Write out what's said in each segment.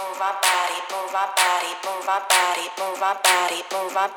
Oh my body, move my body, move my body, move my body, move my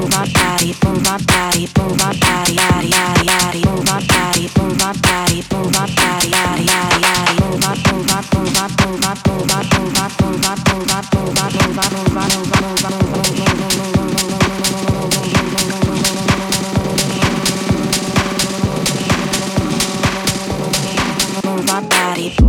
move my body, move body, body, body, body, body. Move my body.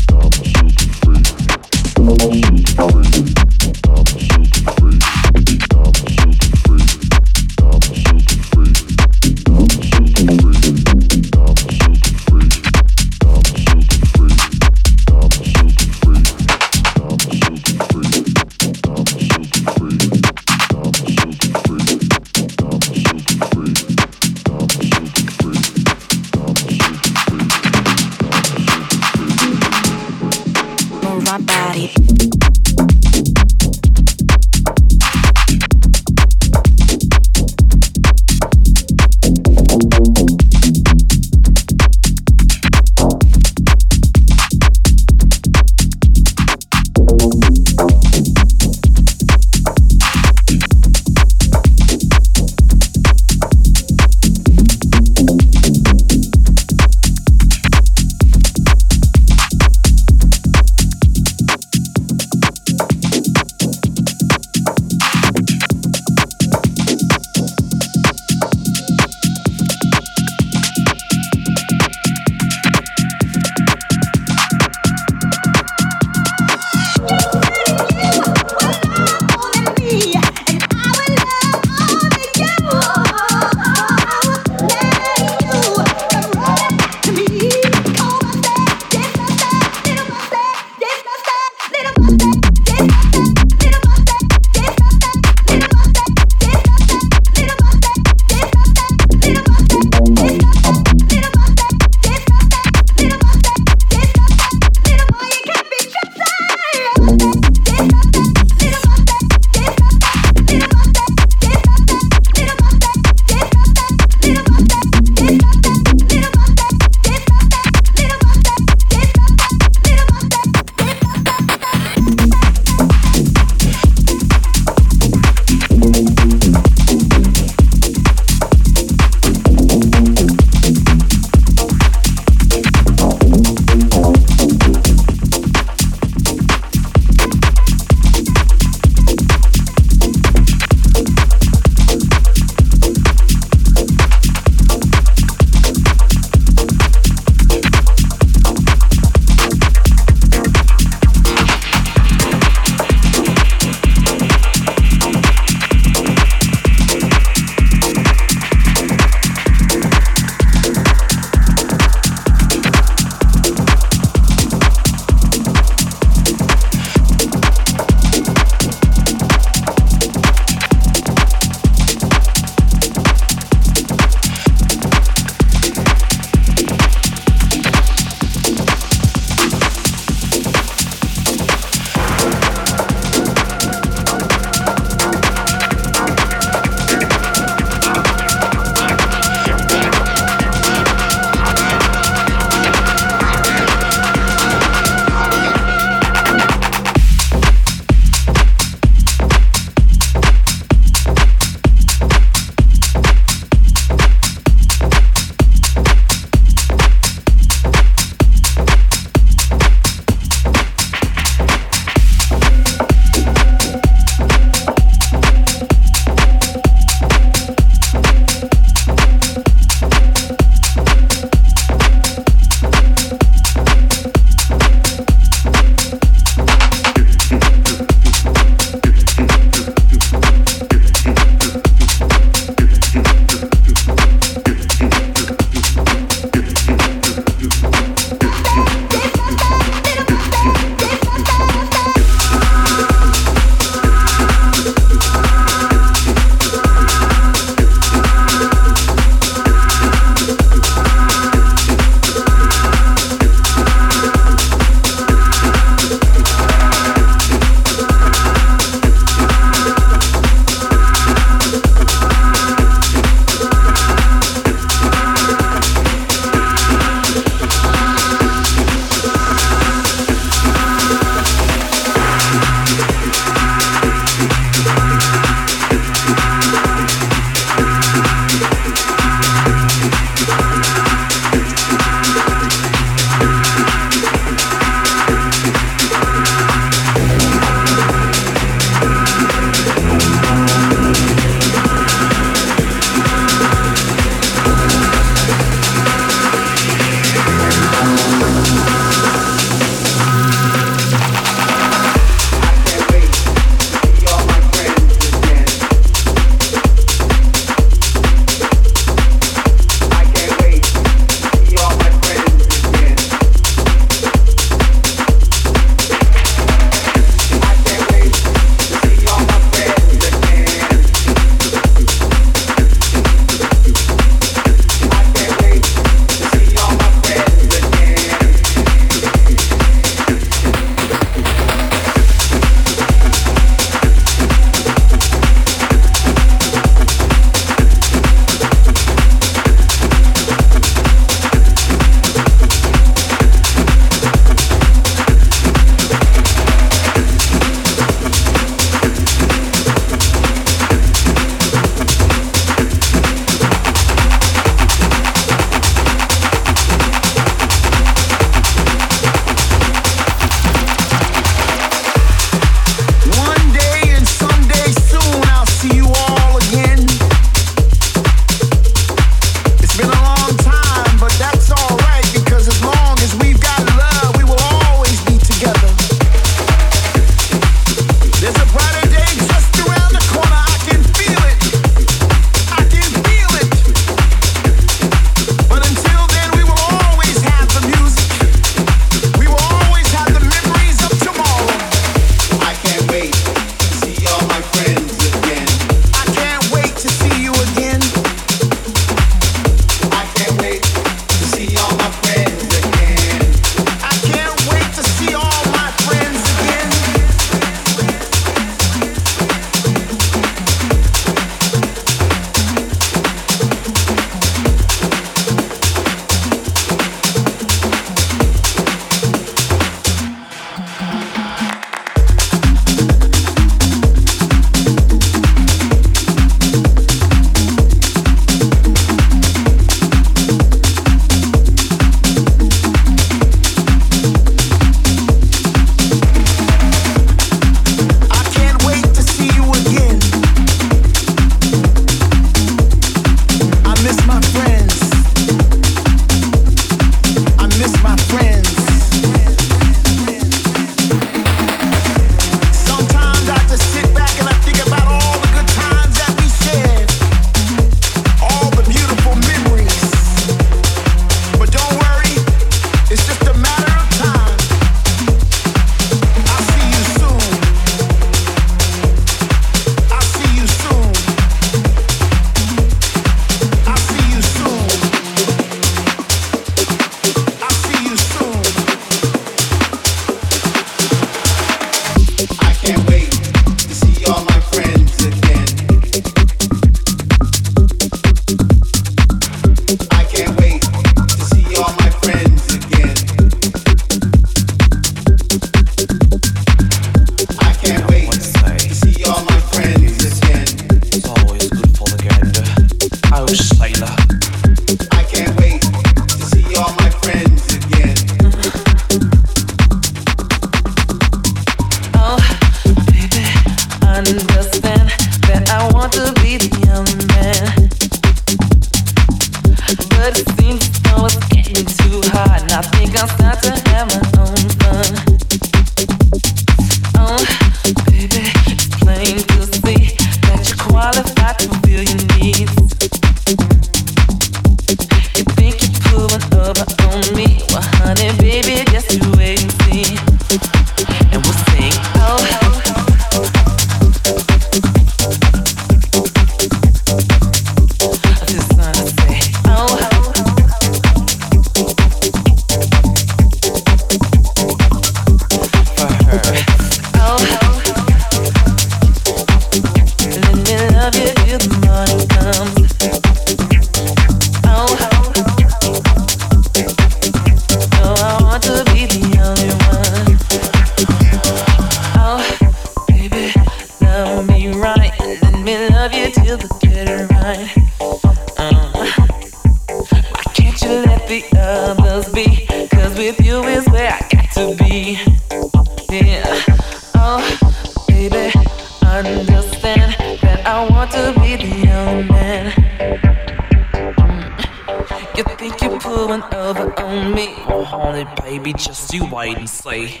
pulling over on me. Oh, honey, baby, just you wait and see.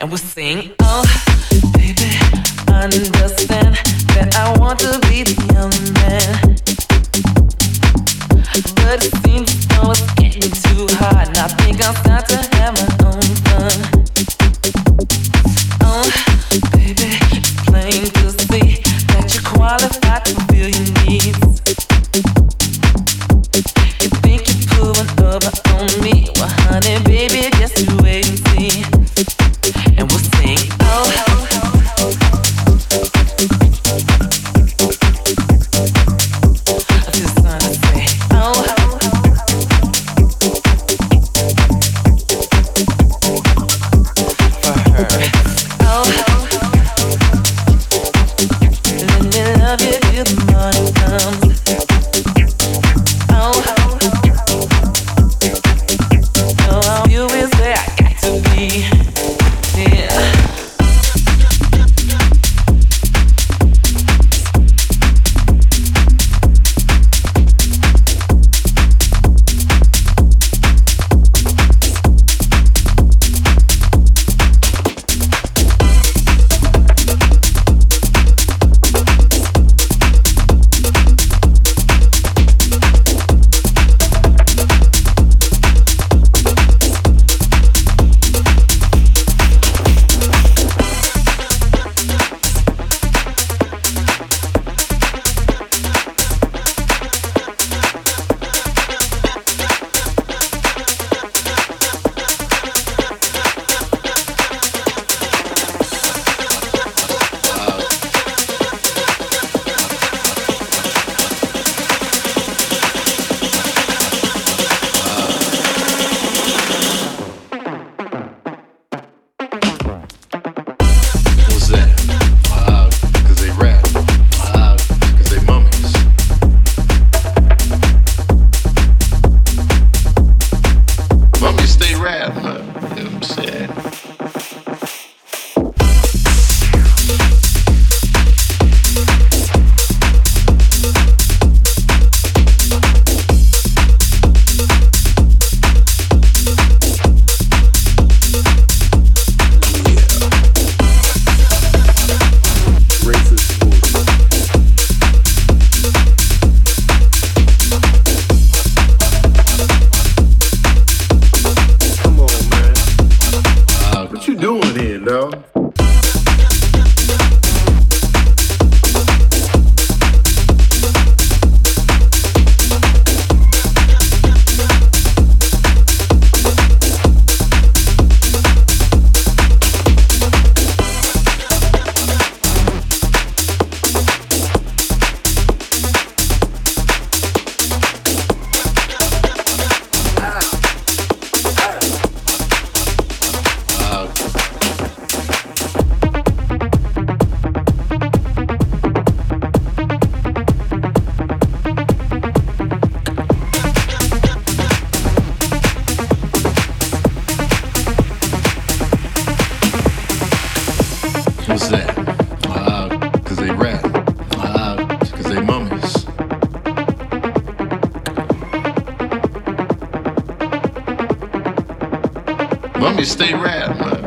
And we sing, oh, baby, understand that I want to be the young man. But it seems though it's getting too hard, and I think I'll start to have my own fun. Me stay rap, man?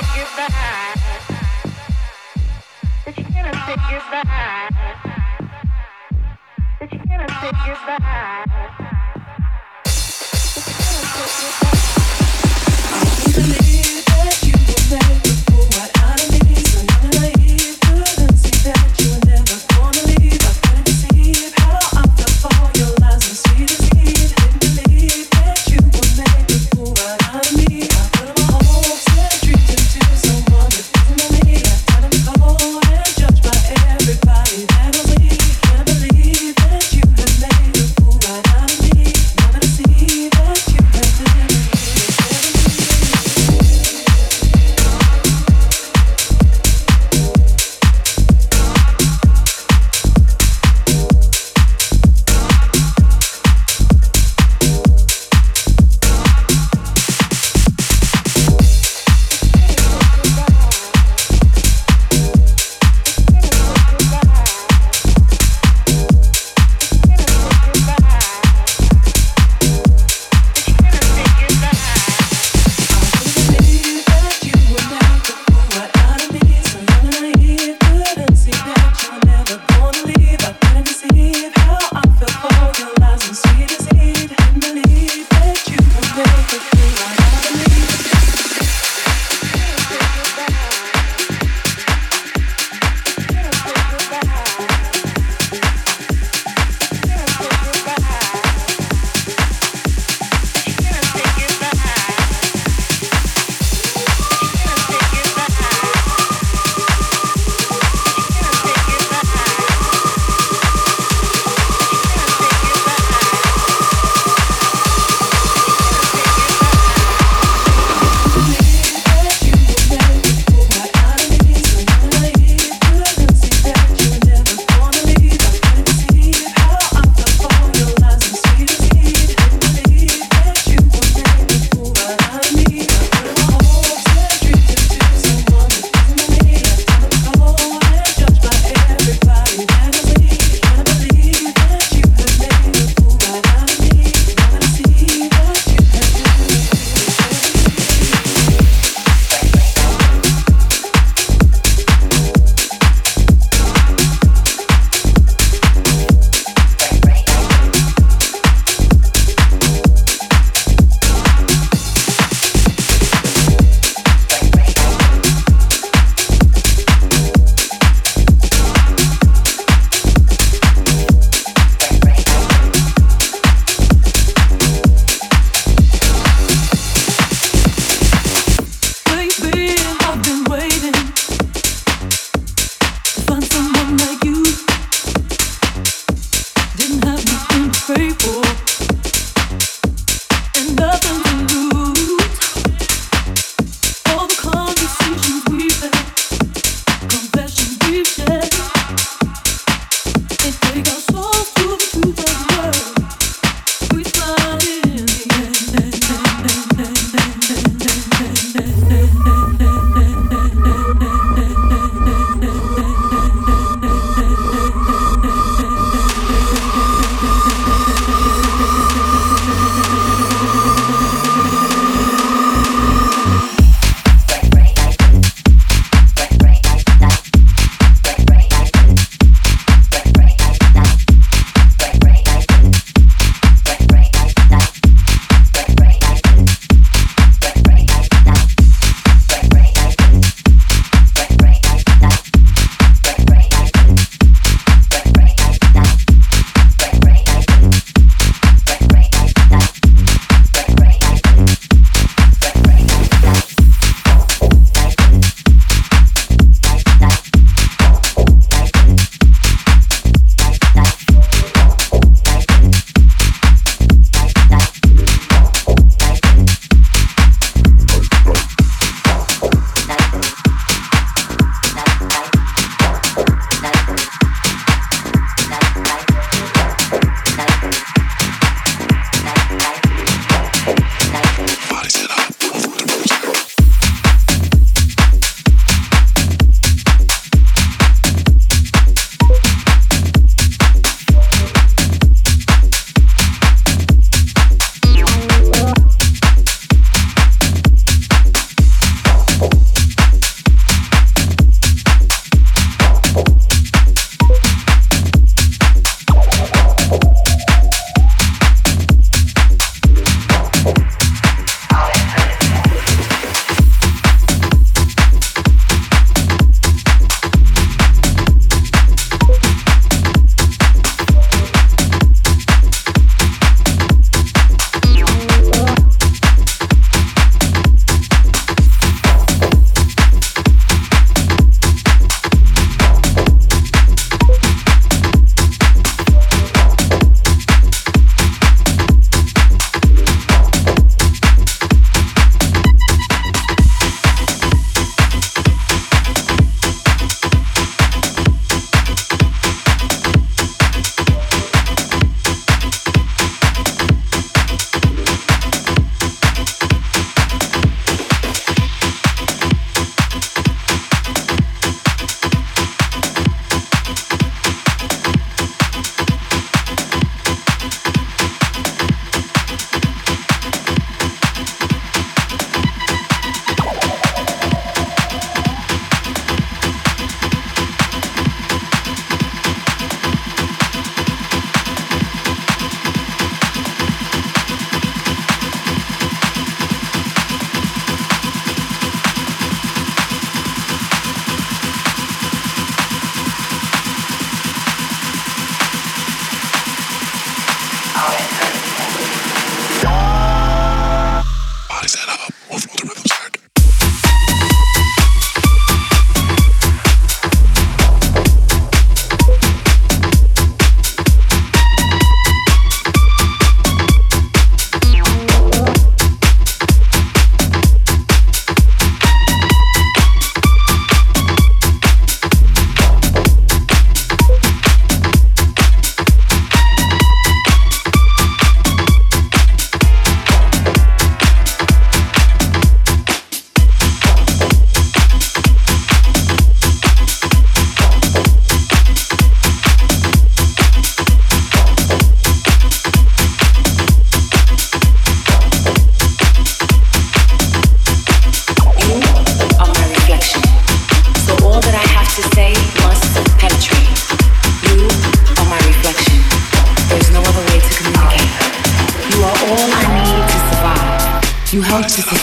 take it back. That you cannot take it back. That you cannot take it back. That you cannot take it back. I believe that you were there.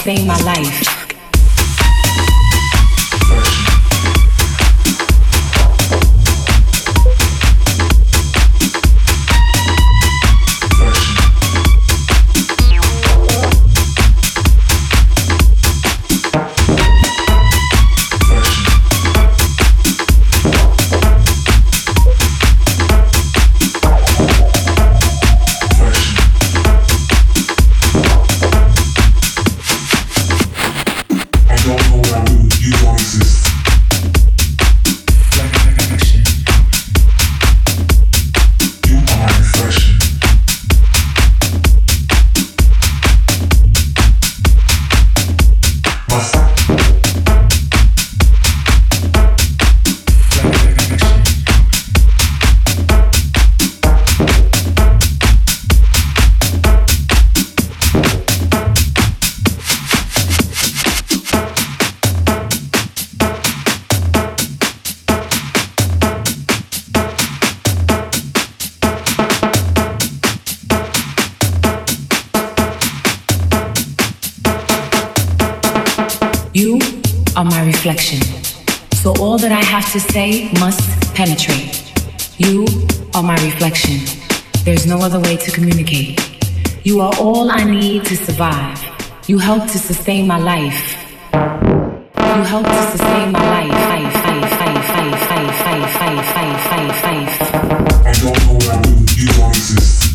Be my You help to sustain my life. You help to sustain my life. Five, five, five, five, five, five, five, five, five, five. I don't know do. You don't exist.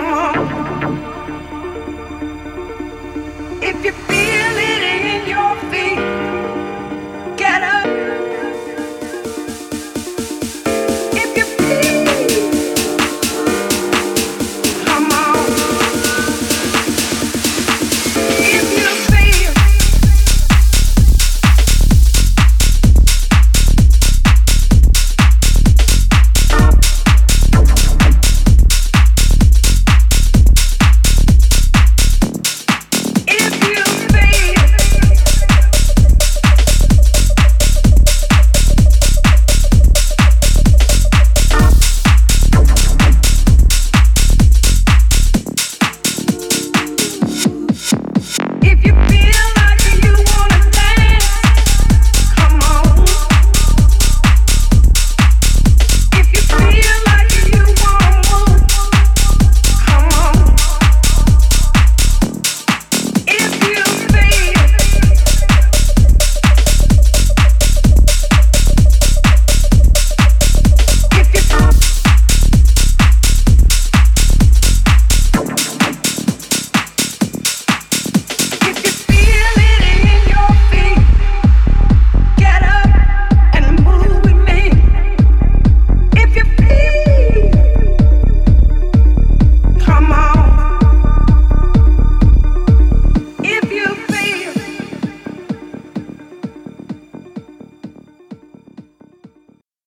no more.